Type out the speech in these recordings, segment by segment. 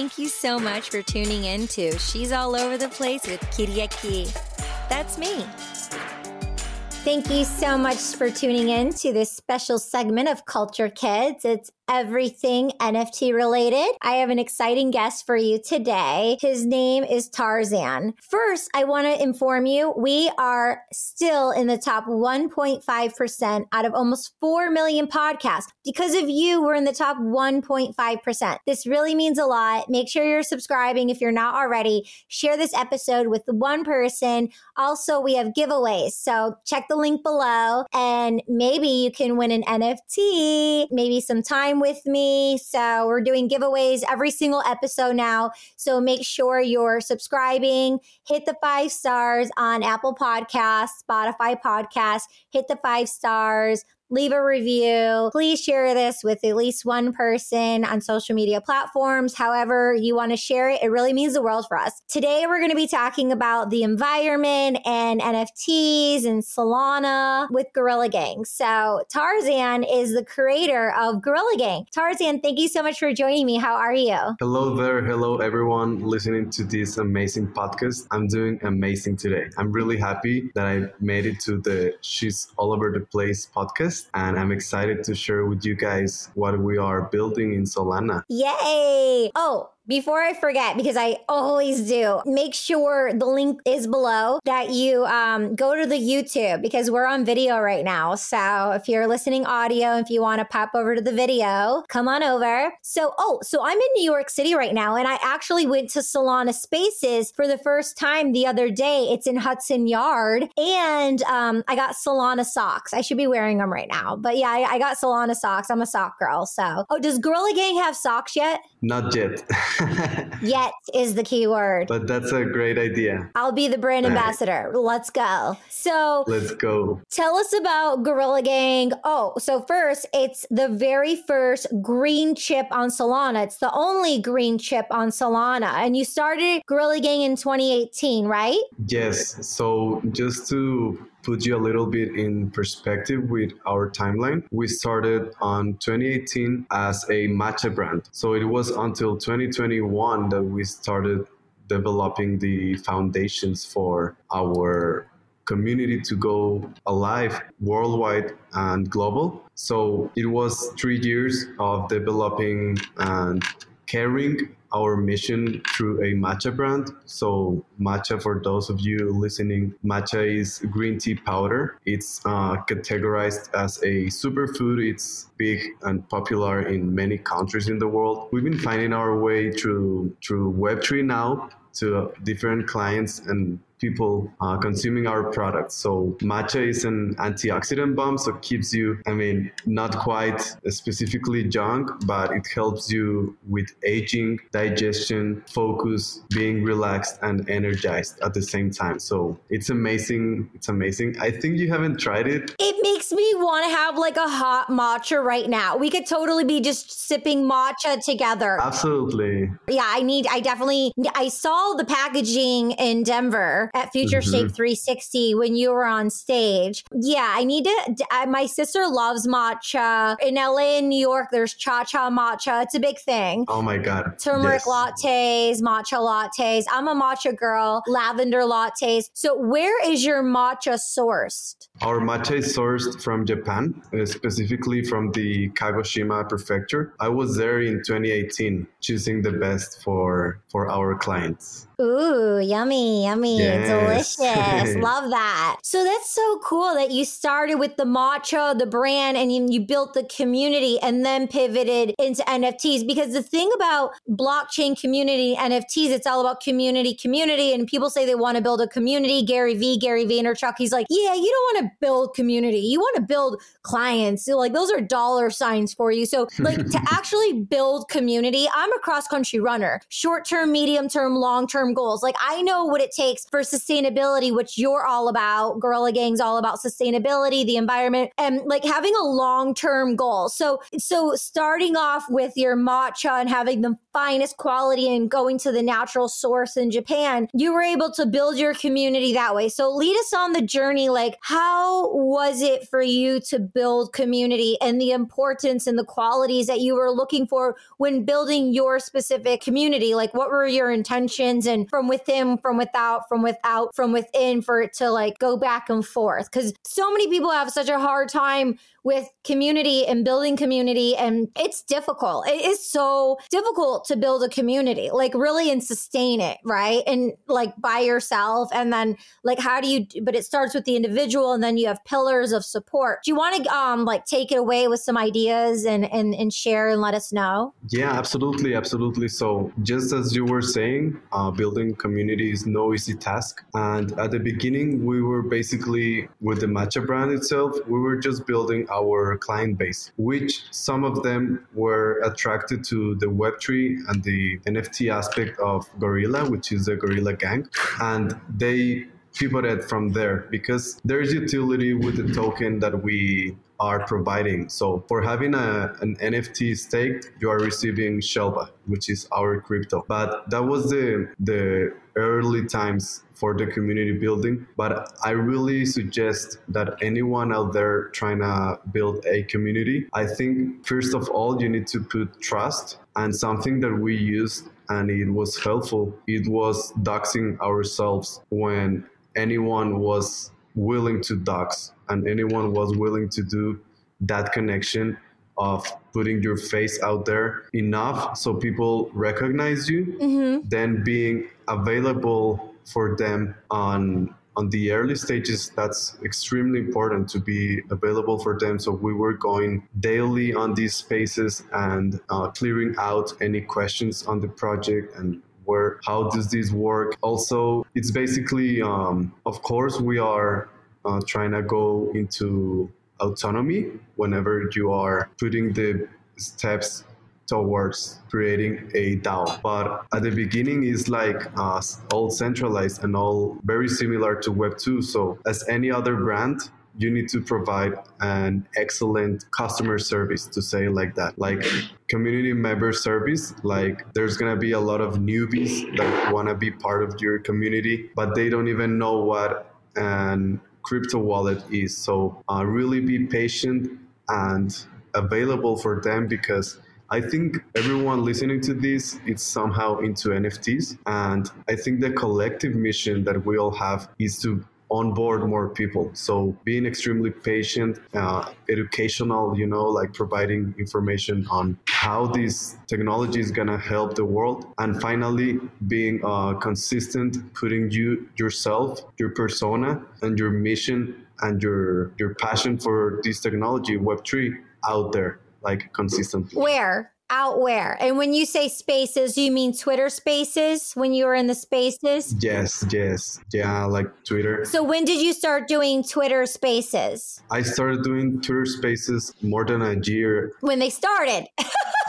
Thank you so much for tuning in to She's All Over the Place with Kiriaki. That's me. Thank you so much for tuning in to this special segment of Culture Kids. It's everything NFT related. I have an exciting guest for you today. His name is Tarzan. First, I want to inform you we are still in the top 1.5% out of almost 4 million podcasts. Because of you, we're in the top 1.5%. This really means a lot. Make sure you're subscribing if you're not already. Share this episode with one person. Also, we have giveaways. So check the link below and maybe you can win an NFT, maybe some time with me. So we're doing giveaways every single episode now. So make sure you're subscribing, hit the five stars on Apple Podcasts, Spotify Podcasts, hit the five stars leave a review. Please share this with at least one person on social media platforms. However, you want to share it, it really means the world for us. Today, we're going to be talking about the environment and NFTs and Solana with Gorillae Gang. So, Tarzan is the creator of Gorillae Gang. Tarzan, thank you so much for joining me. How are you? Hello there. Hello, everyone listening to this amazing podcast. I'm doing amazing today. I'm really happy that I made it to the She's All Over the Place podcast And I'm excited to share with you guys what we are building in Solana. Yay! Oh, before I forget, because I always do, make sure the link is below that you um, go to the YouTube because we're on video right now. So if you're listening audio, if you want to pop over to the video, come on over. So, oh, so I'm in New York City right now, and I actually went to Solana Spaces for the first time the other day. It's in Hudson Yard, and um, I got Solana socks. I should be wearing them right now, but yeah, I, I got Solana socks. I'm a sock girl. So, oh, does Gorillae Gang have socks yet? Not yet. Yet is the key word. But that's a great idea. I'll be the brand ambassador. Let's go. So let's go. Tell us about Gorillae Gang. Oh, so first, it's the very first green chip on Solana. It's the only green chip on Solana. And you started Gorillae Gang in 2018, right? Yes. So just to put you a little bit in perspective with our timeline, we started on 2018 as a matcha brand. So it was until 2021 that we started developing the foundations for our community to go alive worldwide and global. So it was three years of developing and caring our mission through a matcha brand. So, matcha, for those of you listening, matcha is green tea powder. It's uh, categorized as a superfood. It's big and popular in many countries in the world. We've been finding our way through through Web3 now to different clients and people uh, consuming our products. So matcha is an antioxidant bomb, so it keeps you, I mean, not quite specifically young, but it helps you with aging, digestion, focus, being relaxed and energized at the same time. So it's amazing. It's amazing. I think you haven't tried it. It makes me want to have like a hot matcha right now. We could totally be just sipping matcha together. Absolutely. Yeah, I need, I definitely, I saw the packaging in Denver at Future mm-hmm. Shape 360 when you were on stage. Yeah, I need to. my sister loves matcha. In LA and New York, there's cha cha matcha. It's a big thing. Oh my God. Turmeric yes. lattes, matcha lattes. I'm a matcha girl, lavender lattes. So, where is your matcha sourced? Our matcha is sourced from Japan, uh, specifically from the Kagoshima prefecture. I was there in 2018, choosing the best for for our clients. Ooh, yummy, yummy, yes. delicious. Love that. So that's so cool that you started with the matcha, the brand, and you, you built the community and then pivoted into NFTs. Because the thing about blockchain community NFTs, it's all about community, community. And people say they want to build a community. Gary V, Gary Vaynerchuk, he's like, yeah, you don't want to build community. You want to build clients. So like those are dollar signs for you. So like to actually build community, I'm a cross country runner, short term, medium term, long term goals. Like I know what it takes for sustainability, which you're all about. Gorillae Gang's all about sustainability, the environment, and like having a long term goal. So, so starting off with your matcha and having the finest quality and going to the natural source in Japan, you were able to build your community that way. So lead us on the journey. Like how how was it for you to build community and the importance and the qualities that you were looking for when building your specific community? Like, what were your intentions and from within, from without, from without, from within for it to like go back and forth? Because so many people have such a hard time with community and building community and it's difficult. It is so difficult to build a community like really and sustain it right? And like by yourself and then like how do you but it starts with the individual and then you have pillars of support. Do you want to um like take it away with some ideas and and, and share and let us know? Yeah absolutely absolutely. So just as you were saying uh, building community is no easy task. And at the beginning we were basically with the matcha brand itself we were just building our client base, which some of them were attracted to the Web3 and the NFT aspect of Gorilla, which is the Gorillae Gang. And they pivoted from there because there's utility with the token that we are providing. So for having a, an NFT staked, you are receiving Chelva, which is our crypto. But that was the the early times for the community building. But I really suggest that anyone out there trying to build a community, I think first of all you need to put trust and something that we used and it was helpful. It was doxing ourselves when anyone was willing to dox and anyone was willing to do that connection of putting your face out there enough so people recognize you mm-hmm. then being available for them on on the early stages that's extremely important to be available for them so we were going daily on these spaces and uh, clearing out any questions on the project and where how does this work also it's basically um, of course we are uh, trying to go into autonomy whenever you are putting the steps towards creating a DAO. But at the beginning, it's like uh, all centralized and all very similar to Web2. So, as any other brand, you need to provide an excellent customer service to say like that like community member service like there's to be a lot of newbies that want to be part of your community but they don't even know what an crypto wallet is. So uh, really be patient and available for them because I think everyone listening to this is somehow into NFTs. And I think the collective mission that we all have is to onboard more people. So being extremely patient, uh, educational, you know, like providing information on how this technology is gonna help the world, and finally being uh, consistent, putting you yourself, your persona, and your mission and your your passion for this technology, Web three, out there like consistently. Where? Out where? And when you say spaces, you mean Twitter spaces when you were in the spaces? Yes, yes. Yeah, like Twitter. So when did you start doing Twitter spaces? I started doing Twitter spaces more than a year. When they started.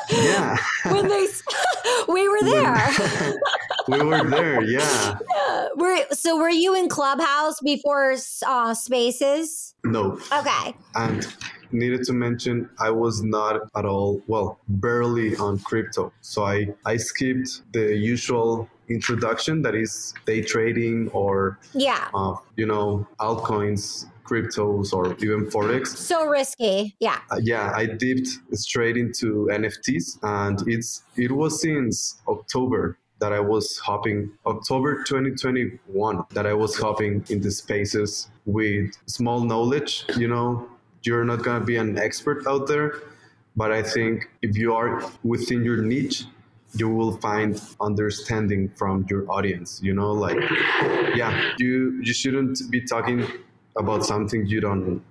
yeah. when they we were there. we were there, yeah. yeah. Were, so were you in Clubhouse before uh, spaces? No. Okay. And needed to mention I was not at all, well, barely on crypto. So I, I skipped the usual introduction that is day trading or, yeah, uh, you know, altcoins cryptos or even forex. So risky yeah. Uh, yeah i dipped straight into nfts and it's it was since october that I was hopping October 2021 that I was hopping in the spaces with small knowledge, you know, you're not going to be an expert out there but i think if you are within your niche you will find understanding from your audience you know like yeah you you shouldn't be talking about something you don't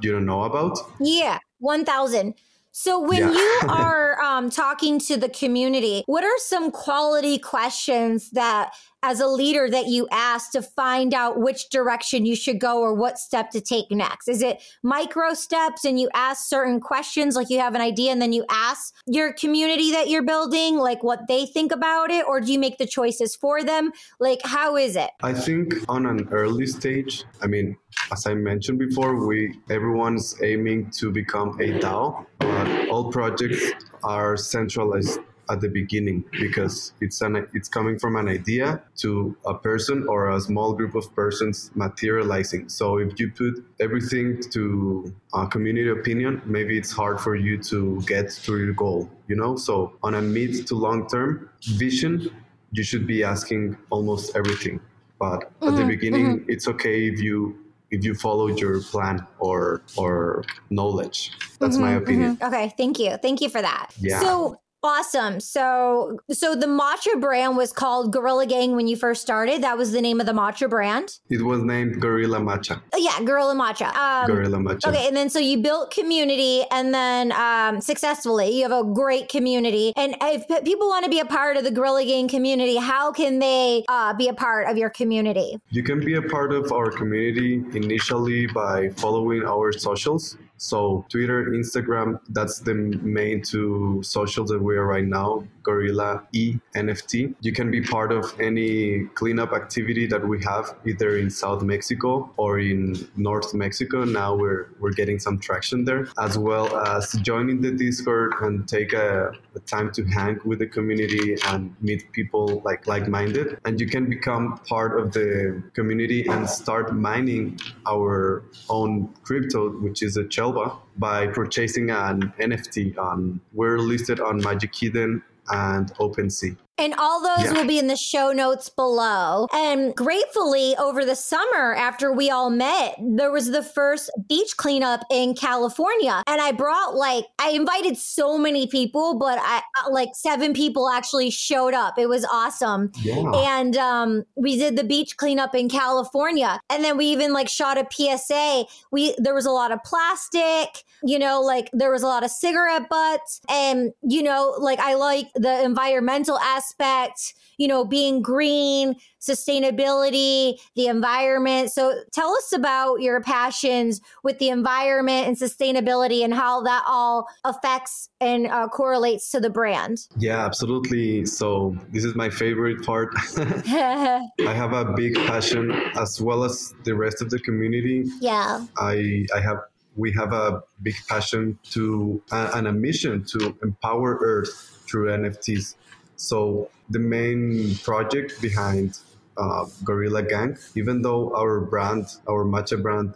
you don't know about yeah 1000 so when yeah. you are um, talking to the community what are some quality questions that as a leader that you ask to find out which direction you should go or what step to take next? Is it micro steps and you ask certain questions, like you have an idea and then you ask your community that you're building, like what they think about it, or do you make the choices for them? Like, how is it? I think on an early stage, I mean, as I mentioned before, we everyone's aiming to become a DAO, but all projects are centralized at the beginning because it's an it's coming from an idea to a person or a small group of persons materializing. So if you put everything to a community opinion, maybe it's hard for you to get to your goal. You know, so on a mid to long term vision, you should be asking almost everything. But at mm-hmm, the beginning, mm-hmm. it's okay if you if you follow your plan or or knowledge. That's mm-hmm, my opinion. Mm-hmm. Okay, thank you. Thank you for that. Yeah. So Awesome. So, so the matcha brand was called Gorillae Gang when you first started. That was the name of the matcha brand. It was named Gorillae Matcha. Oh, yeah, Gorillae Matcha. Um, Gorillae Matcha. Okay, and then so you built community, and then um, successfully, you have a great community. And if people want to be a part of the Gorillae Gang community, how can they uh, be a part of your community? You can be a part of our community initially by following our socials. So Twitter, Instagram, that's the main two socials that we are right now. Gorilla E NFT. You can be part of any cleanup activity that we have either in South Mexico or in North Mexico. Now we're we're getting some traction there, as well as joining the Discord and take a, a time to hang with the community and meet people like like-minded. And you can become part of the community and start mining our own crypto, which is a Chelva by purchasing an NFT. On we're listed on Magic Eden and OpenSea. And all those yeah. will be in the show notes below. And gratefully, over the summer, after we all met, there was the first beach cleanup in California. And I brought like, I invited so many people, but I uh, like seven people actually showed up. It was awesome. Yeah. And um, we did the beach cleanup in California. And then we even like shot a PSA. We, there was a lot of plastic, you know, like there was a lot of cigarette butts. And, you know, like I like the environmental aspect aspect, you know, being green, sustainability, the environment. So tell us about your passions with the environment and sustainability and how that all affects and uh, correlates to the brand. Yeah, absolutely. So this is my favorite part. I have a big passion as well as the rest of the community. Yeah. I I have we have a big passion to uh, and a mission to empower Earth through NFTs. So the main project behind uh, Gorillae Gang, even though our brand, our matcha brand,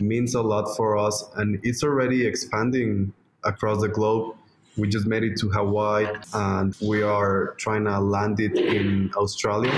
means a lot for us and it's already expanding across the globe. We just made it to Hawaii and we are trying to land it in Australia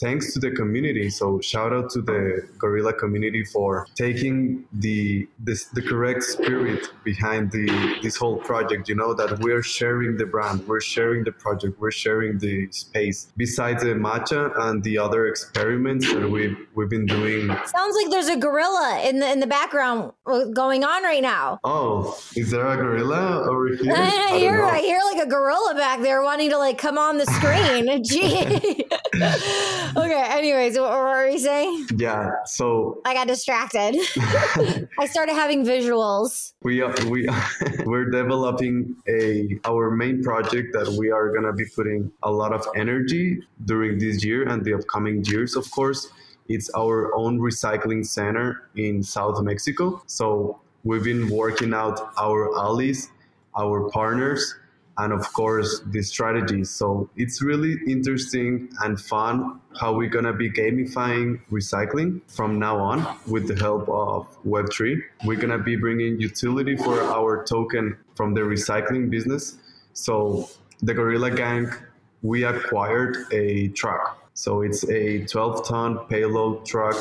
thanks to the community. So shout out to the Gorilla community for taking the this the correct spirit behind the this whole project. You know that we're sharing the brand, we're sharing the project, we're sharing the space. Besides the matcha and the other experiments that we've we've been doing. Sounds like there's a gorilla in the in the background going on right now. Oh, is there a gorilla over here? I, I hear I hear like a gorilla back there wanting to like come on the screen. Gee okay. Anyways, what were we saying? Yeah. So I got distracted. I started having visuals. We are we we're developing a our main project that we are gonna be putting a lot of energy during this year and the upcoming years, of course. It's our own recycling center in South Mexico. So we've been working out our allies, our partners, and of course the strategies. So it's really interesting and fun how we're gonna be gamifying recycling from now on with the help of Web3. We're gonna be bringing utility for our token from the recycling business. So the Gorillae Gang, we acquired a truck. So it's a 12 ton payload truck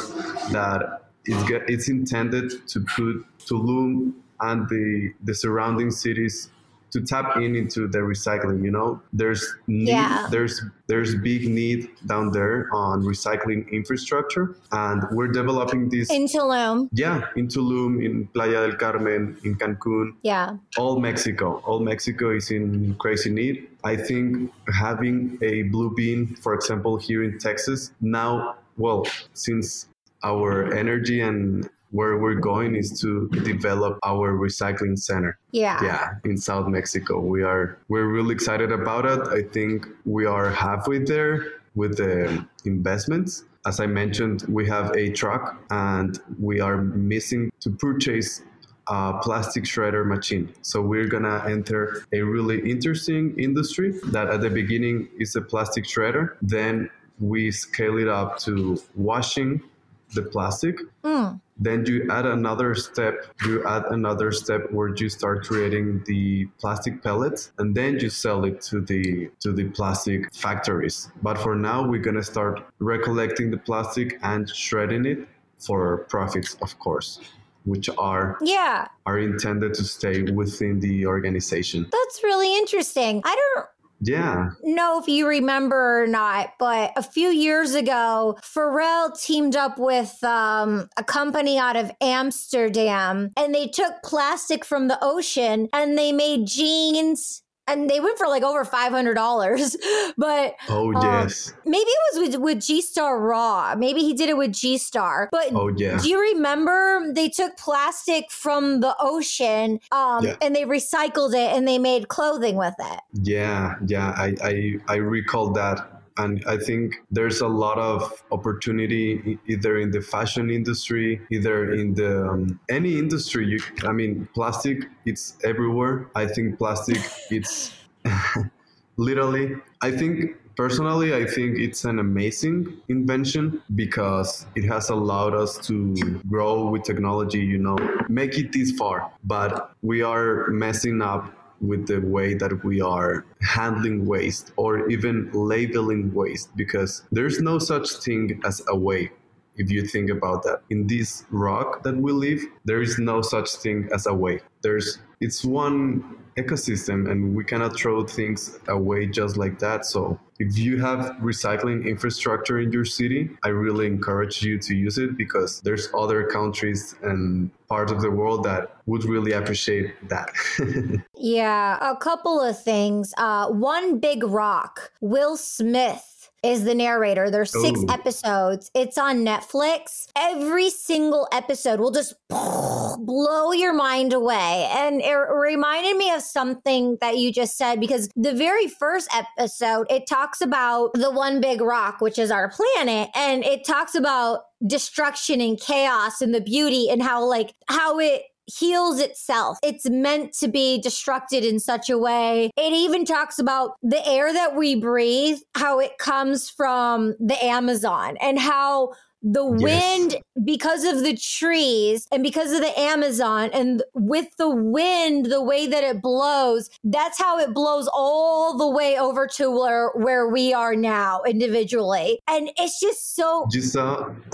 that get, it's intended to put Tulum and the, the surrounding cities to tap in into the recycling you know? There's need, yeah. there's there's big need down there on recycling infrastructure and we're developing this in Tulum. Yeah in Tulum in Playa del Carmen in Cancun. Yeah. All Mexico. All Mexico is in crazy need. I think having a blue bean for example here in Texas now well since our energy and where we're going is to develop our recycling center. Yeah. Yeah, in South Mexico. We are we're really excited about it. I think we are halfway there with the investments. As I mentioned, we have a truck and we are missing to purchase a plastic shredder machine. So we're gonna enter a really interesting industry that at the beginning is a plastic shredder. Then we scale it up to washing the plastic. Mm. Then you add another step, you add another step where you start creating the plastic pellets and then you sell it to the to the plastic factories. But for now we're gonna start recollecting the plastic and shredding it for profits, of course which are yeah are intended to stay within the organization. That's really interesting. I don't yeah. No, if you remember or not, but a few years ago, Pharrell teamed up with um, a company out of Amsterdam and they took plastic from the ocean and they made jeans and they went for like over five hundred dollars. But oh um, yes, maybe it was with with G Star Raw. Maybe he did it with G Star. But oh yeah, do you remember they took plastic from the ocean um, yeah. and they recycled it and they made clothing with it? Yeah, yeah, I I, I recall that and I think there's a lot of opportunity either in the fashion industry, either in the um, any industry. You, I mean, plastic it's everywhere. I think plastic it's literally. I think personally, I think it's an amazing invention because it has allowed us to grow with technology. You know, make it this far, but we are messing up with the way that we are handling waste or even labeling waste because there's no such thing as a way if you think about that. In this rock that we live there is no such thing as a way. There's it's one ecosystem and we cannot throw things away just like that. So if you have recycling infrastructure in your city, I really encourage you to use it because there's other countries and parts of the world that would really appreciate that. yeah, a couple of things. Uh, one big rock, Will Smith is the narrator. There's six Ooh. episodes. It's on Netflix. Every single episode will just blow your mind away. And it reminded me of something that you just said because the very first episode, it talks about the one big rock, which is our planet, and it talks about destruction and chaos and the beauty and how like how it heals itself. It's meant to be destructed in such a way. It even talks about the air that we breathe, how it comes from the Amazon and how the wind yes. because of the trees and because of the amazon and with the wind the way that it blows that's how it blows all the way over to where where we are now individually and it's just so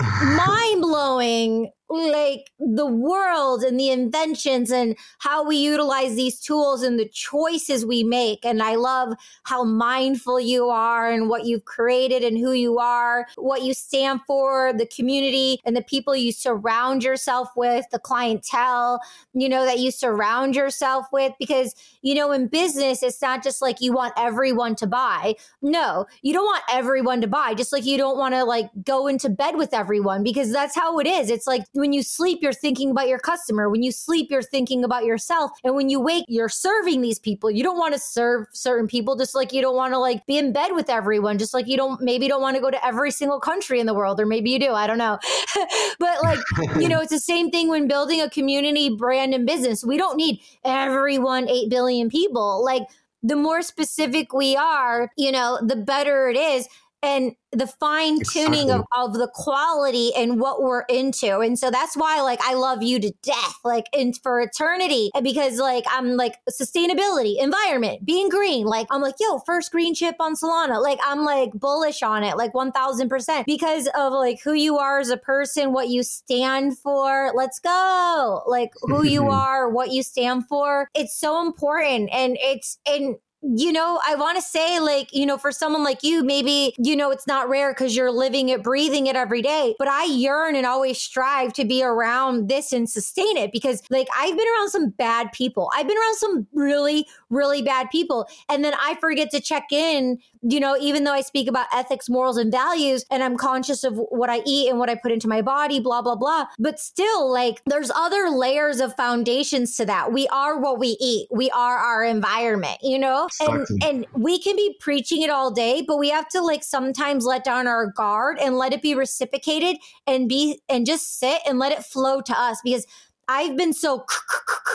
mind-blowing like the world and the inventions and how we utilize these tools and the choices we make. And I love how mindful you are and what you've created and who you are, what you stand for, the community and the people you surround yourself with, the clientele, you know, that you surround yourself with. Because, you know, in business, it's not just like you want everyone to buy. No, you don't want everyone to buy, just like you don't want to like go into bed with everyone because that's how it is. It's like, when you sleep, you're thinking about your customer. When you sleep, you're thinking about yourself. And when you wake, you're serving these people. You don't want to serve certain people, just like you don't want to like be in bed with everyone, just like you don't maybe don't want to go to every single country in the world, or maybe you do. I don't know. but like, you know, it's the same thing when building a community brand and business. We don't need everyone, 8 billion people. Like, the more specific we are, you know, the better it is. And the fine tuning exactly. of, of the quality and what we're into. And so that's why like I love you to death, like in for eternity. Because like I'm like sustainability, environment, being green. Like I'm like, yo, first green chip on Solana. Like I'm like bullish on it, like one thousand percent. Because of like who you are as a person, what you stand for. Let's go. Like who you mm-hmm. are, what you stand for. It's so important. And it's and you know, I want to say, like, you know, for someone like you, maybe, you know, it's not rare because you're living it, breathing it every day. But I yearn and always strive to be around this and sustain it because, like, I've been around some bad people. I've been around some really, really bad people. And then I forget to check in, you know, even though I speak about ethics, morals, and values, and I'm conscious of what I eat and what I put into my body, blah, blah, blah. But still, like, there's other layers of foundations to that. We are what we eat, we are our environment, you know? and and we can be preaching it all day but we have to like sometimes let down our guard and let it be reciprocated and be and just sit and let it flow to us because I've been so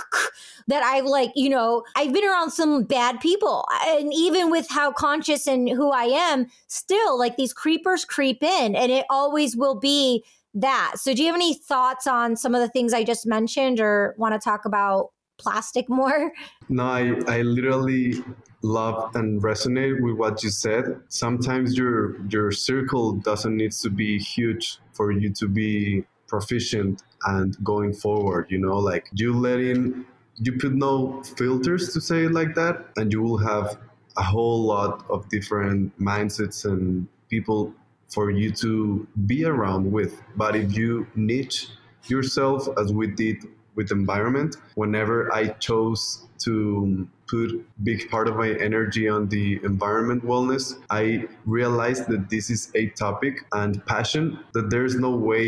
that I've like, you know, I've been around some bad people. And even with how conscious and who I am, still like these creepers creep in and it always will be that. So do you have any thoughts on some of the things I just mentioned or want to talk about plastic more? No, I, I literally love and resonate with what you said. Sometimes your your circle doesn't need to be huge for you to be proficient and going forward. You know, like you let in, you put no filters to say it like that, and you will have a whole lot of different mindsets and people for you to be around with. But if you niche yourself, as we did with environment, whenever I chose to put big part of my energy on the environment wellness i realized that this is a topic and passion that there's no way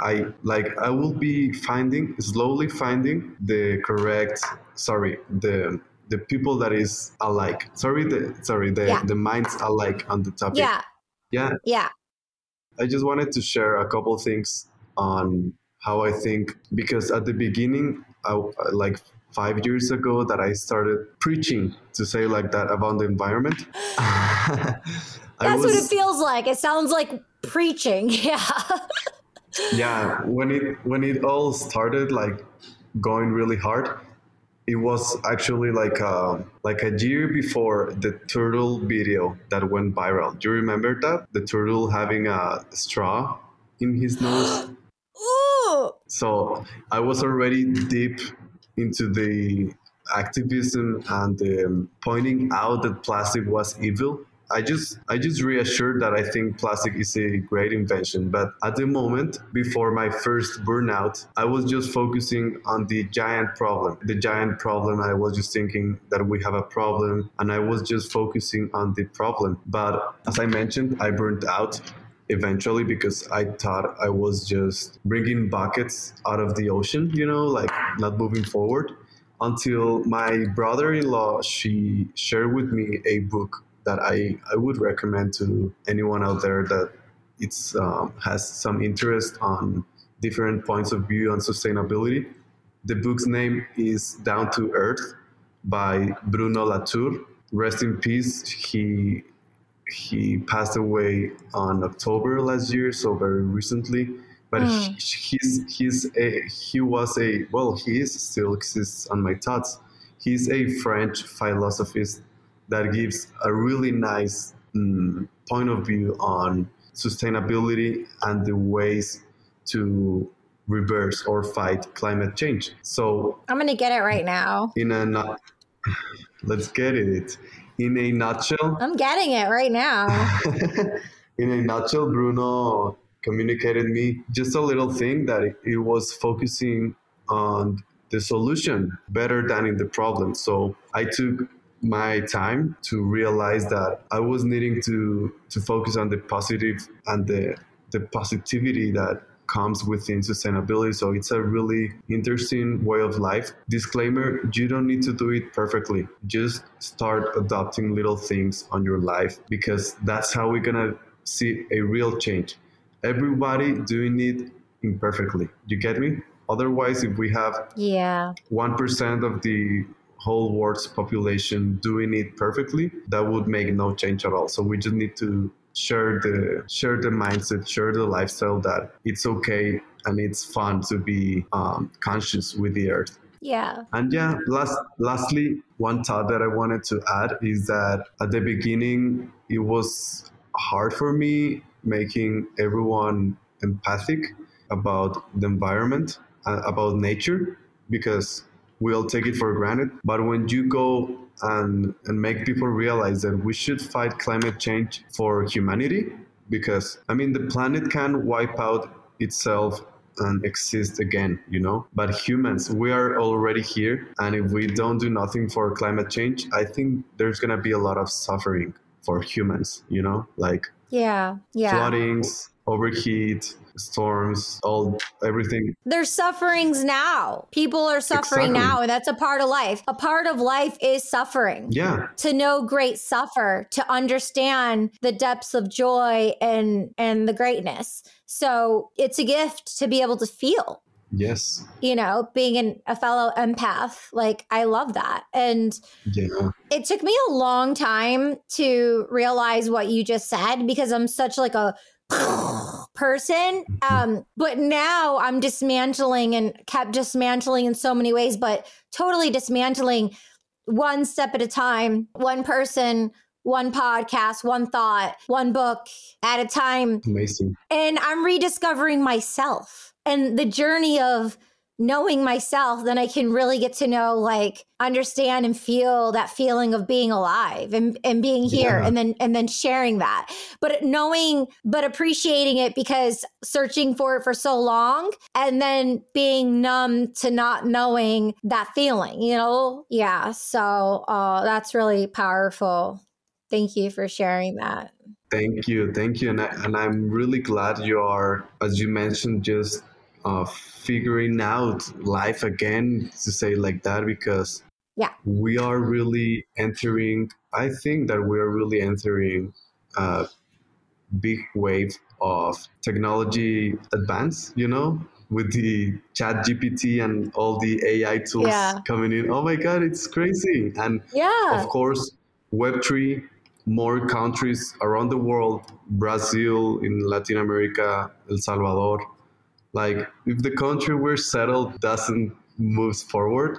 i like i will be finding slowly finding the correct sorry the the people that is alike. Sorry the sorry the yeah. the minds alike on the topic. Yeah. Yeah. Yeah. I just wanted to share a couple things on how i think because at the beginning I, like five years ago that I started preaching to say like that about the environment. That's was, what it feels like. It sounds like preaching. Yeah. yeah. When it when it all started like going really hard, it was actually like a, uh, like a year before the turtle video that went viral. Do you remember that? The turtle having a straw in his nose. So I was already deep into the activism and um, pointing out that plastic was evil I just I just reassured that I think plastic is a great invention. But at the moment, before my first burnout, I was just focusing on the giant problem. The giant problem. I was just thinking that we have a problem, and I was just focusing on the problem. But as I mentioned, I burned out eventually because I thought I was just bringing buckets out of the ocean, you know, like not moving forward. Until my brother in law, she shared with me a book that I, I would recommend to anyone out there that it's um, has some interest on different points of view on sustainability. The book's name is Down to Earth by Bruno Latour. Rest in peace. He he passed away on October last year, so very recently. But mm. he, he's he's a he was a well he is still exists on my thoughts. He's a French philosophist that gives a really nice um, point of view on sustainability and the ways to reverse or fight climate change. So I'm gonna get it right now. In a let's get it in a nutshell, I'm getting it right now. in a nutshell, Bruno communicated me just a little thing that it, it was focusing on the solution better than in the problem. So I took my time to realize that I was needing to to focus on the positive and the the positivity that comes within sustainability. So it's a really interesting way of life. Disclaimer you don't need to do it perfectly. Just start adopting little things on your life because that's how we're gonna see a real change. Everybody doing it imperfectly. You get me? Otherwise, if we have yeah 1% of the whole world's population doing it perfectly, that would make no change at all. So we just need to share the share the mindset, share the lifestyle that it's okay and it's fun to be um, conscious with the earth. Yeah. And yeah, last lastly, one thought that I wanted to add is that at the beginning it was hard for me making everyone empathic about the environment, uh, about nature, because we all take it for granted. But when you go and, and make people realize that we should fight climate change for humanity, because I mean, the planet can wipe out itself and exist again, you know? But humans, we are already here. And if we don't do nothing for climate change, I think there's going to be a lot of suffering for humans, you know? Like, yeah, yeah. Floodings, overheat, storms, all everything. There's sufferings now. People are suffering exactly. now, and that's a part of life. A part of life is suffering. Yeah. To know great suffer, to understand the depths of joy and and the greatness. So it's a gift to be able to feel. Yes. You know, being an, a fellow empath, like I love that. And yeah. it took me a long time to realize what you just said because I'm such like a person. Mm-hmm. Um, but now I'm dismantling and kept dismantling in so many ways, but totally dismantling one step at a time, one person, one podcast, one thought, one book at a time. Amazing. And I'm rediscovering myself and the journey of knowing myself, then I can really get to know, like, understand and feel that feeling of being alive and, and being here yeah. and then and then sharing that. But knowing, but appreciating it because searching for it for so long and then being numb to not knowing that feeling, you know? Yeah. So uh, that's really powerful. Thank you for sharing that. Thank you. Thank you. And, I, and I'm really glad you are, as you mentioned, just uh, figuring out life again, to say like that, because yeah, we are really entering, I think that we are really entering a big wave of technology advance, you know, with the chat gpt and all the ai tools yeah. coming in. Oh my god it's crazy. And yeah. of course web3 more countries around the world brazil in latin america el salvador like if the country we're settled doesn't move forward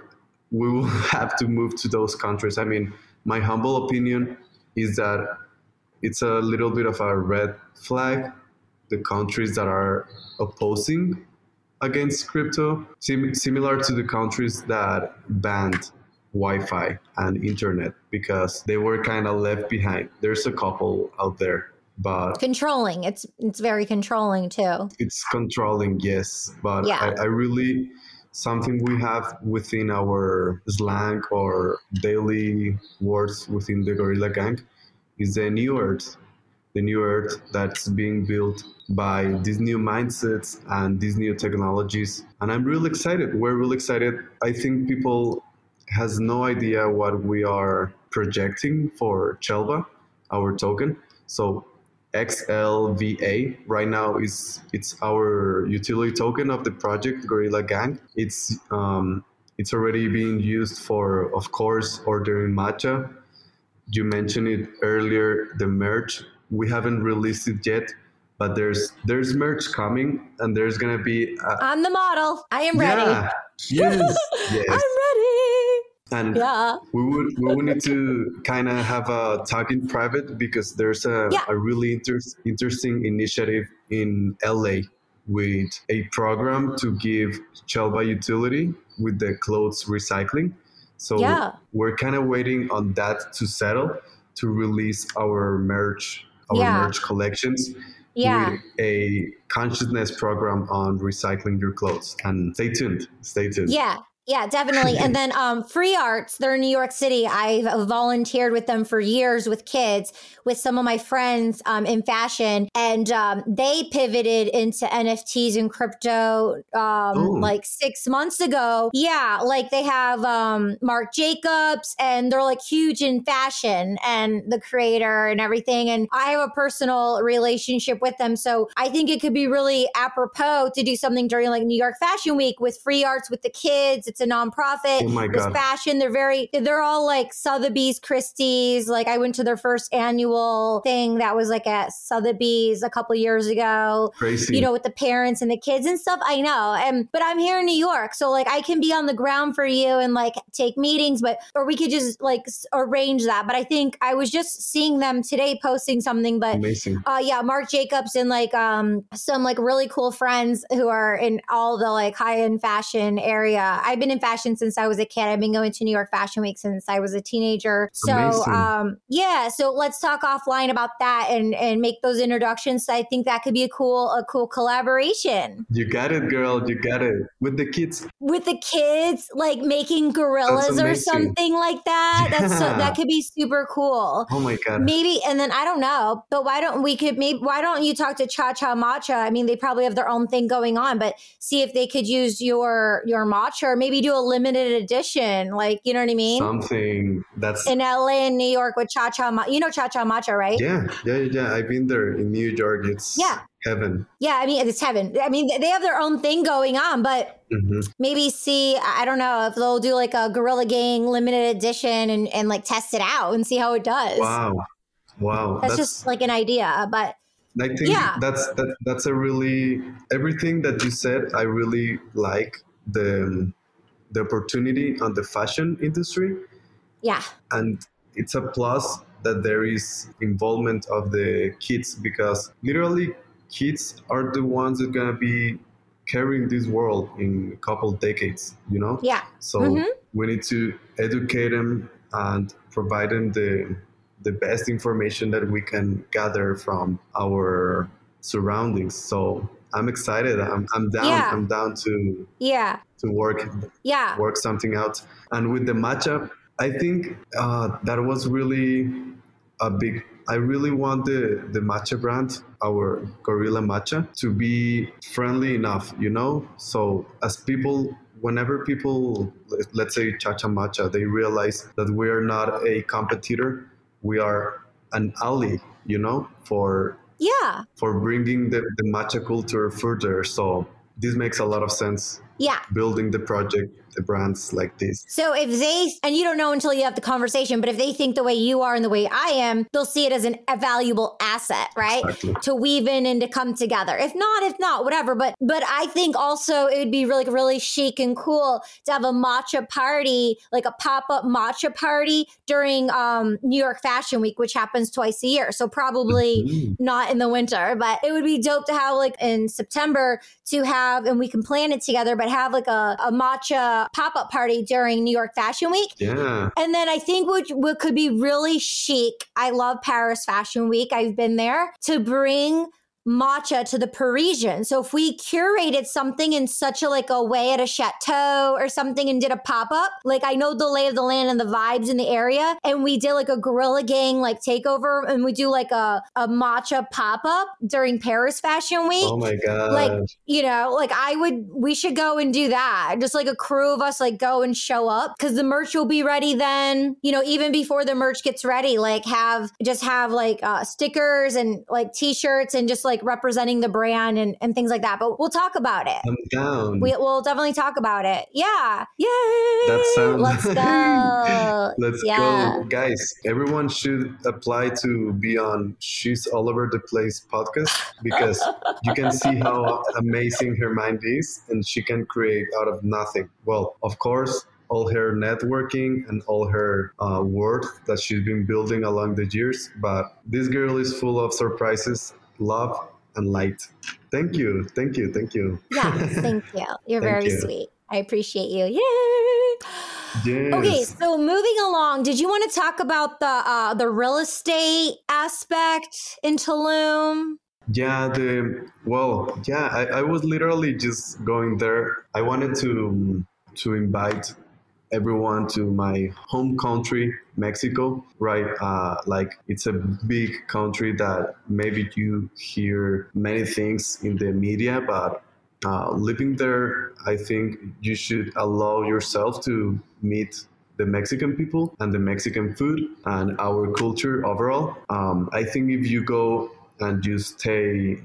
we will have to move to those countries. I mean my humble opinion is that it's a little bit of a red flag the countries that are opposing against crypto sim- similar to the countries that banned Wi-Fi and internet because they were kind of left behind. There's a couple out there, but controlling. It's it's very controlling too. It's controlling, yes, but yeah. I, I really something we have within our slang or daily words within the Gorillae Gang is the new earth, the new earth that's being built by these new mindsets and these new technologies. And I'm really excited. We're really excited. I think people has no idea what we are projecting for Chelva, our token. So XLVA right now is it's our utility token of the project Gorillae Gang. It's um, it's already being used for, of course, ordering matcha. You mentioned it earlier, the merch. We haven't released it yet, but there's there's merch coming, and there's gonna be. A, I'm the model. I am ready. Yeah. Yes. yes. I'm and yeah. we would we would need to kind of have a talk in private because there's a, yeah. a really inter- interesting initiative in LA with a program to give Chelva utility with the clothes recycling. So yeah. we're kind of waiting on that to settle to release our merch, our yeah. merch collections. Yeah. With a consciousness program on recycling your clothes. And stay tuned. Stay tuned. Yeah. Yeah, definitely. and then um, Free Arts, they're in New York City. I've volunteered with them for years with kids, with some of my friends um, in fashion. And um, they pivoted into NFTs and crypto um, like six months ago. Yeah, like they have um, Marc Jacobs and they're like huge in fashion and the creator and everything. And I have a personal relationship with them. So I think it could be really apropos to do something during like New York Fashion Week with Free Arts with the kids it's a nonprofit. Oh my God. fashion. They're very, they're all like Sotheby's, Christie's. Like I went to their first annual thing that was like at Sotheby's a couple years ago. Crazy. You know, with the parents and the kids and stuff. I know. And, but I'm here in New York. So like I can be on the ground for you and like take meetings, but, or we could just like arrange that. But I think I was just seeing them today posting something, but Amazing. Uh, yeah, Marc Jacobs and like um some like really cool friends who are in all the like high end fashion area. I've been in fashion since I was a kid. I've been going to New York Fashion Week since I was a teenager. So, um, yeah. So let's talk offline about that and and make those introductions. I think that could be a cool a cool collaboration. You got it, girl. You got it with the kids. With the kids, like making gorillas or something like that. Yeah. That's so, that could be super cool. Oh my god. Maybe, and then I don't know, but why don't we could maybe why don't you talk to Cha Cha Matcha? I mean, they probably have their own thing going on, but see if they could use your your matcha or maybe maybe do a limited edition, like you know what I mean? Something that's in LA and New York with Cha Cha. Ma- You know Cha Cha Matcha, right? Yeah, yeah, yeah. I've been there in New York. It's yeah. heaven. Yeah, I mean, it's heaven. I mean, they have their own thing going on, but mm-hmm. maybe see, I don't know if they'll do like a Gorillae Gang limited edition and, and like test it out and see how it does. Wow. Wow. That's, that's just like an idea, but I think yeah. that's that, that's a really everything that you said. I really like the the opportunity on the fashion industry. Yeah, and it's a plus that there is involvement of the kids because literally kids are the ones that are gonna be carrying this world in a couple decades. You know. Yeah. So mm-hmm. we need to educate them and provide them the the best information that we can gather from our surroundings. So I'm excited. I'm, I'm down. Yeah. I'm down to yeah to work yeah work something out. And with the matcha, I think uh, that was really a big. I really want the the matcha brand, our Gorillae Matcha, to be friendly enough. You know, so as people whenever people let's say Cha Cha Matcha they realize that we are not a competitor we are an ally, you know, for yeah for bringing the, the matcha culture further. So this makes a lot of sense. Yeah, building the project the brands like this. So if they, and you don't know until you have the conversation, but if they think the way you are and the way I am, they'll see it as an, a valuable asset, right? Exactly. To weave in and to come together. If not, if not, whatever. But, but I think also it would be really, really chic and cool to have a matcha party, like a pop up matcha party during um, New York Fashion Week, which happens twice a year. So probably mm-hmm. not in the winter, but it would be dope to have like in September to have, and we can plan it together, but have like a, a matcha pop up party during New York Fashion Week. Yeah. And then I think what, what could be really chic, I love Paris Fashion Week. I've been there to bring matcha to the Parisian. So if we curated something in such a like a way at a chateau or something and did a pop-up, like I know the lay of the land and the vibes in the area, and we did like a Gorillae Gang like takeover and we do like a, a matcha pop-up during Paris Fashion Week. Oh my god. Like, you know, like I would we should go and do that. Just like a crew of us like go and show up because the merch will be ready then. You know, even before the merch gets ready, like have just have like uh stickers and like t-shirts and just like like representing the brand and, and things like that. But we'll talk about it. I'm down. We, will definitely talk about it. Yeah. Yay. That sounds. Let's go. Let's yeah. go. Guys, everyone should apply to be on She's All Over the Place podcast because you can see how amazing her mind is and she can create out of nothing. Well, of course, all her networking and all her uh, worth that she's been building along the years. But this girl is full of surprises, love, and light. Thank you. Thank you. Thank you. Yeah, thank you. You're very you. sweet. I appreciate you. Yay! Yes. Okay, so moving along, did you want to talk about the uh, the real estate aspect in Tulum? Yeah, the well, yeah, I, I was literally just going there. I wanted to to invite everyone to my home country, Mexico, right? Uh, like it's a big country that maybe you hear many things in the media, but uh, living there, I think you should allow yourself to meet the Mexican people and the Mexican food and our culture overall. Um, I think if you go and you stay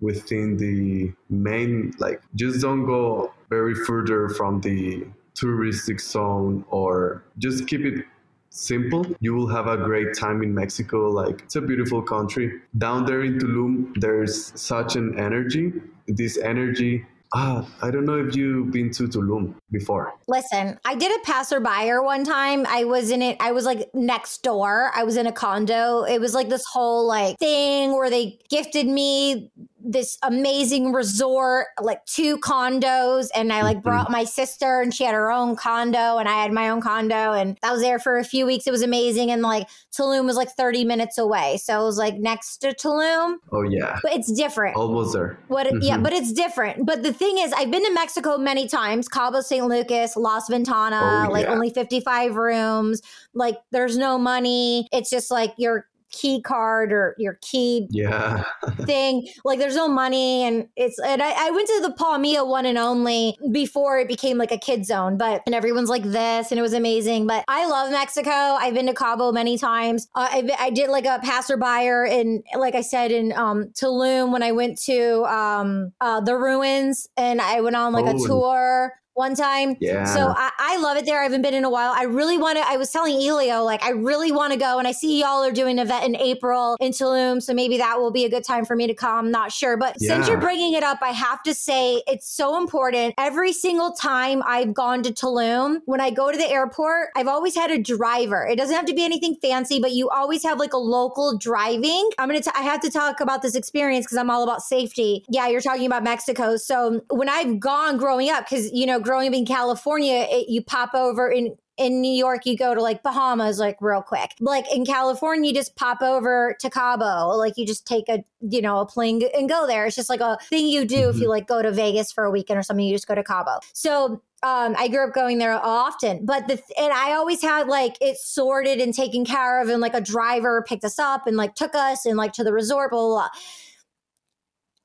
within the main, like, just don't go very further from the touristic zone or just keep it simple you will have a great time in mexico like it's a beautiful country down there in tulum there's such an energy this energy Ah, I don't know if you've been to Tulum before. Listen, I did a passerby one time. I was in it, I was like next door. I was in a condo. It was like this whole like thing where they gifted me this amazing resort, like two condos. And I like mm-hmm. brought my sister and she had her own condo and I had my own condo. And I was there for a few weeks. It was amazing. And like Tulum was like 30 minutes away. So it was like next to Tulum. Oh, yeah. But it's different. Almost there. What? Mm-hmm. Yeah, but it's different. But the thing is, I've been to Mexico many times Cabo St. Lucas, Las Ventana, oh, like only 55 rooms. Like there's no money. It's just like you're key card or your key yeah thing. Like there's no money and it's and I, I went to the Palmilla one and only before it became like a kid zone, but and everyone's like this and it was amazing. But I love Mexico. I've been to Cabo many times. Uh, I, I did like a passerby in like I said in um, Tulum when I went to um, uh, the ruins and I went on like oh, a tour one time. Yeah. So I, I, love it there. I haven't been in a while. I really want to. I was telling Elio, like, I really want to go. And I see y'all are doing an event in April in Tulum. So maybe that will be a good time for me to come. Not sure. But yeah. since you're bringing it up, I have to say it's so important. Every single time I've gone to Tulum, when I go to the airport, I've always had a driver. It doesn't have to be anything fancy, but you always have like a local driving. I'm going to, I have to talk about this experience because I'm all about safety. Yeah, you're talking about Mexico. So when I've gone growing up, because, you know, growing up in California, it, you pop over in in New York, you go to like Bahamas, like real quick. Like in California, you just pop over to Cabo. Like you just take a, you know, a plane and go there. It's just like a thing you do mm-hmm. if you mm-hmm. like go to Vegas for a weekend or something, you just go to Cabo. So um, I grew up going there often, but the and I always had like it sorted and taken care of, and like a driver picked us up and like took us and like to the resort, blah blah. blah.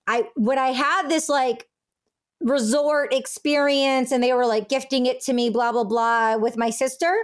I when I had this like resort experience and they were like gifting it to me, blah, blah, blah, with my sister.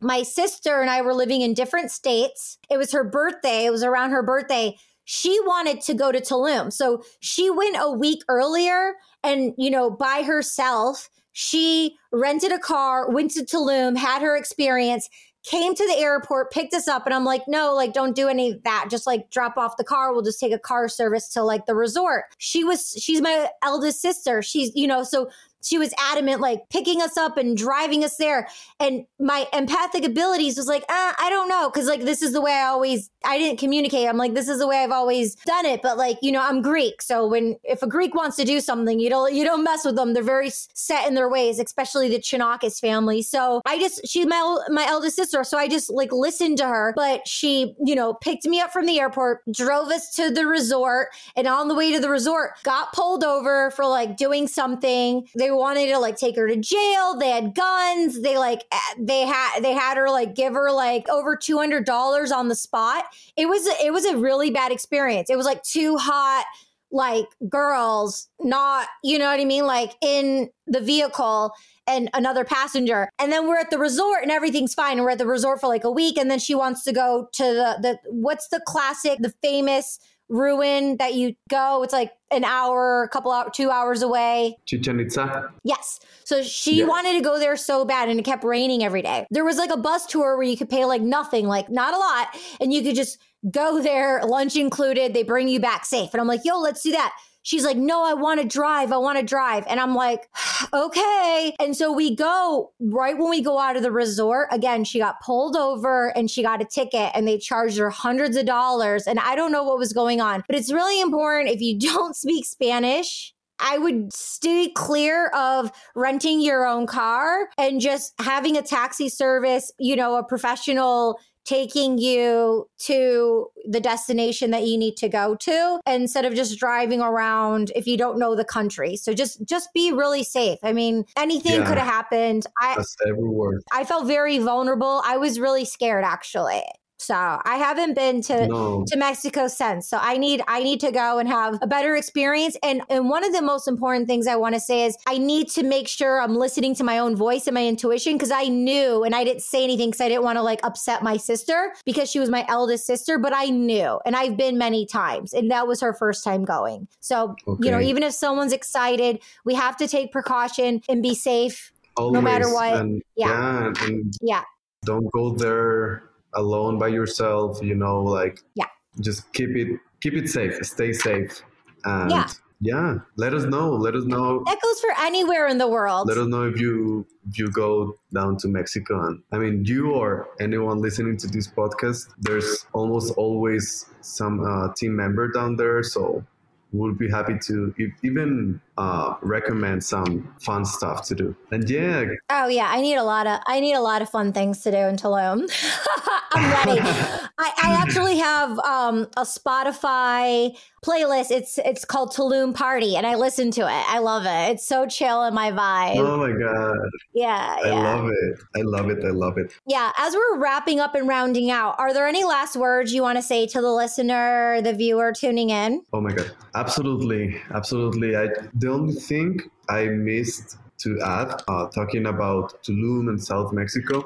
My sister and I were living in different states. It was her birthday, it was around her birthday. She wanted to go to Tulum. So she went a week earlier and, you know, by herself. She rented a car, went to Tulum, had her experience, came to the airport, picked us up, and I'm like, no, like, don't do any of that. Just like drop off the car. We'll just take a car service to like the resort. She was, she's my eldest sister. She's, you know, so she was adamant, like picking us up and driving us there. And my empathic abilities was like, uh, I don't know. Cause like, this is the way I always, I didn't communicate. I'm like, this is the way I've always done it. But like, you know, I'm Greek. So when, if a Greek wants to do something, you don't, you don't mess with them. They're very set in their ways, especially the Chonacas family. So I just, she's my, my eldest sister. So I just like listened to her, but she, you know, picked me up from the airport, drove us to the resort. And on the way to the resort, got pulled over for like doing something. They wanted to like take her to jail. They had guns. They like they had they had her like give her like over two hundred dollars on the spot. It was it was a really bad experience. It was like too hot like girls not you know what i mean like in the vehicle and another passenger and then we're at the resort and everything's fine and we're at the resort for like a week and then she wants to go to the the what's the classic the famous ruin that you go. It's like an hour, a couple hours, two hours away. Chichen Itza. Yes. So she yeah. wanted to go there so bad, and it kept raining every day. There was like a bus tour where you could pay like nothing, like not a lot, and you could just go there, lunch included. They bring you back safe, and I'm like, yo, let's do that. She's like, no, I want to drive. I want to drive. And I'm like, okay. And so we go right when we go out of the resort. Again, she got pulled over and she got a ticket and they charged her hundreds of dollars. And I don't know what was going on, but it's really important if you don't speak Spanish. I would stay clear of renting your own car and just having a taxi service, you know, a professional taking you to the destination that you need to go to instead of just driving around if you don't know the country. So just just be really safe. I mean, anything yeah, could have happened. I That's every word. I felt very vulnerable. I was really scared actually. So I haven't been to no. to Mexico since. So I need I need to go and have a better experience. And and one of the most important things I want to say is I need to make sure I'm listening to my own voice and my intuition because I knew and I didn't say anything because I didn't want to like upset my sister because she was my eldest sister. But I knew, and I've been many times, and that was her first time going. So okay. you know, even if someone's excited, we have to take precaution and be safe. Always. No matter what. And, yeah. Yeah. yeah. Don't go there alone by yourself you know like yeah. just keep it keep it safe stay safe. And yeah. yeah let us know let us know. That goes for anywhere in the world. Let us know if you if you go down to mexico. And i mean you or anyone listening to this podcast there's almost always some uh, team member down there. So we'll be happy to even uh, recommend some fun stuff to do. And yeah. Oh yeah, I need a lot of I need a lot of fun things to do in Tulum. I'm ready. I, I actually have um, a Spotify playlist. It's it's called Tulum Party, and I listen to it. I love it. It's so chill in my vibe. Oh my god! Yeah, I love it. I love it. I love it. Yeah. As we're wrapping up and rounding out, are there any last words you want to say to the listener, the viewer tuning in? Oh my god! Absolutely, absolutely. I the only thing I missed to add, uh, talking about Tulum and South Mexico,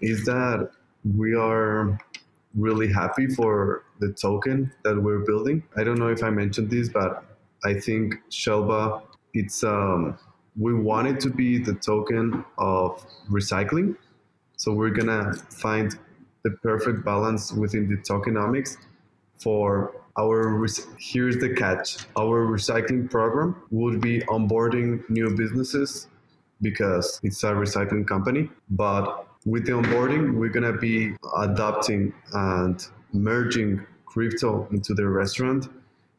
is that we are really happy for the token that we're building. I don't know if I mentioned this, but I think Chelva, it's um, we want it to be the token of recycling. So we're gonna find the perfect balance within the tokenomics for our here's the catch our recycling program would be onboarding new businesses because it's a recycling company but with the onboarding, we're going to be adopting and merging crypto into the restaurant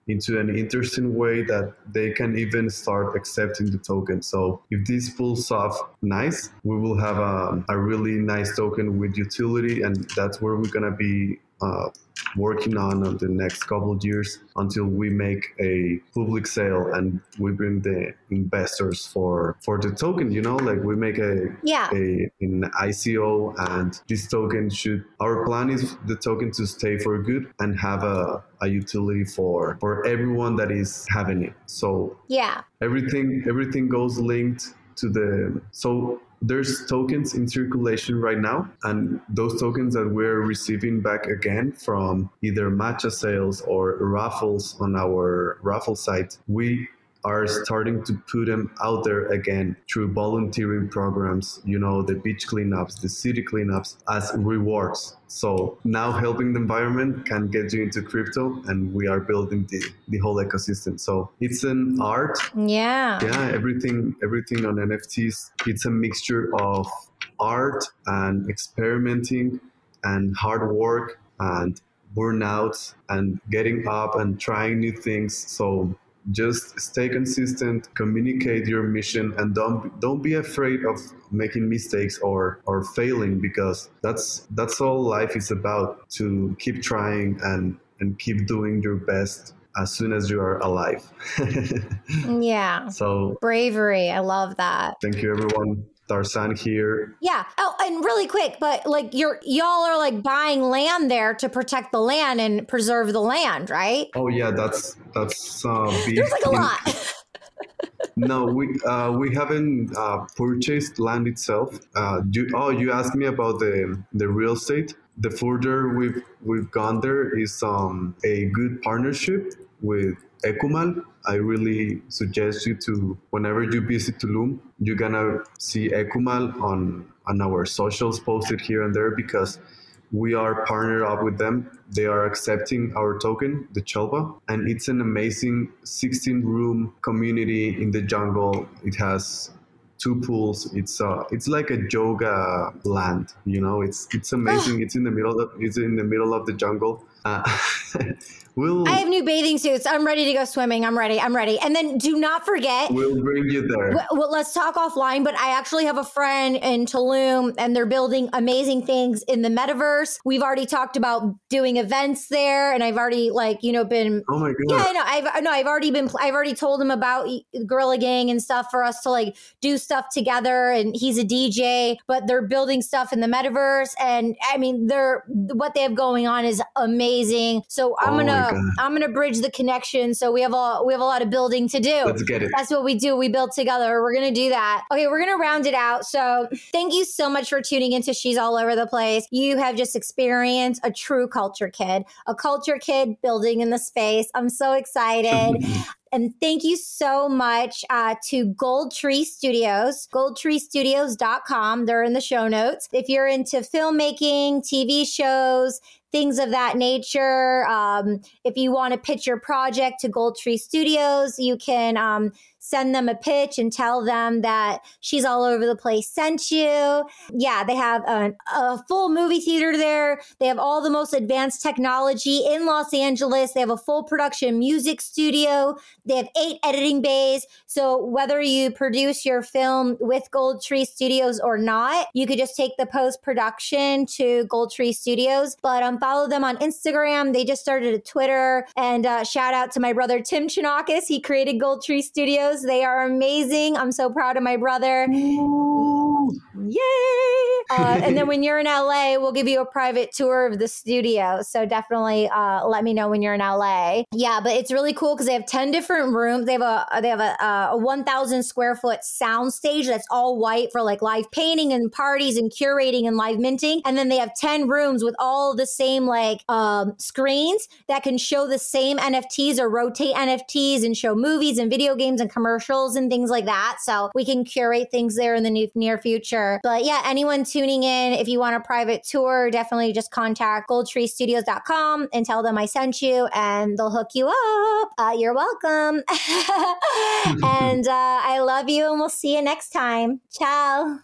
into an interesting way that they can even start accepting the token. So if this pulls off nice, we will have a, a really nice token with utility, and that's where we're gonna be uh, working on the next couple of years until we make a public sale and we bring the investors for for the token you know? Like we make a yeah. a an ico and this token should our plan is the token to stay for good and have a a utility for for everyone that is having it. So yeah. everything everything goes linked to the so there's tokens in circulation right now and those tokens that we're receiving back again from either matcha sales or raffles on our raffle site we are starting to put them out there again through volunteering programs, you know, the beach cleanups, the city cleanups as rewards. So now helping the environment can get you into crypto and we are building the, the whole ecosystem. So it's an art. Yeah. Yeah, everything everything on NFTs, it's a mixture of art and experimenting and hard work and burnout and getting up and trying new things. So just stay consistent communicate your mission and don't don't be afraid of making mistakes or or failing because that's that's all life is about to keep trying and and keep doing your best as soon as you are alive. Yeah. So bravery. I love that. Thank you everyone Tarzan here. Yeah. Oh, and really quick, but like you're y'all are like buying land there to protect the land and preserve the land, right? Oh yeah, that's that's uh, There's like a lot. no, we uh, we haven't uh, purchased land itself. Uh, you, oh, you asked me about the the real estate. The further we've we've gone there is um, a good partnership with Ecumal. I really suggest you to, whenever you visit Tulum, you're gonna see Ecumal on, on our socials posted here and there because we are partnered up with them. They are accepting our token, the Chelva, and it's an amazing 16 room community in the jungle. It has two pools. It's uh, it's like a yoga land. You know, it's it's amazing. it's in the middle of it's in the middle of the jungle. Uh, We'll, I have new bathing suits. I'm ready to go swimming. I'm ready. I'm ready. And then do not forget. We'll bring you there. Well, let's talk offline. But I actually have a friend in Tulum, and they're building amazing things in the metaverse. We've already talked about doing events there, and I've already like you know been. Oh my god. Yeah, I know. I've no. I've already been. I've already told him about Gorillae Gang and stuff for us to like do stuff together. And he's a DJ, but they're building stuff in the metaverse, and I mean, they're what they have going on is amazing. So I'm oh gonna I'm gonna bridge the connection. So we have a we have a lot of building to do. Let's get it. That's what we do. We build together. We're gonna do that. Okay, we're gonna round it out. So thank you so much for tuning into She's All Over the Place. You have just experienced a true culture kid, a culture kid building in the space. I'm so excited. And thank you so much uh, to Gold Tree Studios, goldtreestudios.com. They're in the show notes. If you're into filmmaking, TV shows, things of that nature. Um, if you want to pitch your project to Gold Tree Studios, you can um, send them a pitch and tell them that she's all over the place sent you. Yeah, they have a, full movie theater there. They have all the most advanced technology in Los Angeles. They have a full production music studio. They have eight editing bays. So whether you produce your film with Gold Tree Studios or not, you could just take the post production to Gold Tree Studios. But um, follow them on Instagram. They just started a Twitter. And uh, shout out to my brother Tim Chonacas. He created Gold Tree Studios. They are amazing. I'm so proud of my brother. Yay! Uh, and then when you're in LA, we'll give you a private tour of the studio. So definitely uh, let me know when you're in LA. Yeah, but it's really cool because they have 10 different rooms. They have a they have a, a 1,000 square foot sound stage that's all white for like live painting and parties and curating and live minting. And then they have 10 rooms with all the same like um, screens that can show the same NFTs or rotate NFTs and show movies and video games and commercials and things like that. So we can curate things there in the near future. But yeah, anyone tuning in, if you want a private tour, definitely just contact goldtreestudios.com and tell them I sent you and they'll hook you up. Uh, you're welcome. and uh, I love you and we'll see you next time. Ciao.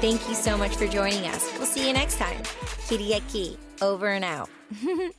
Thank you so much for joining us. We'll see you next time. Kiriaki, over and out.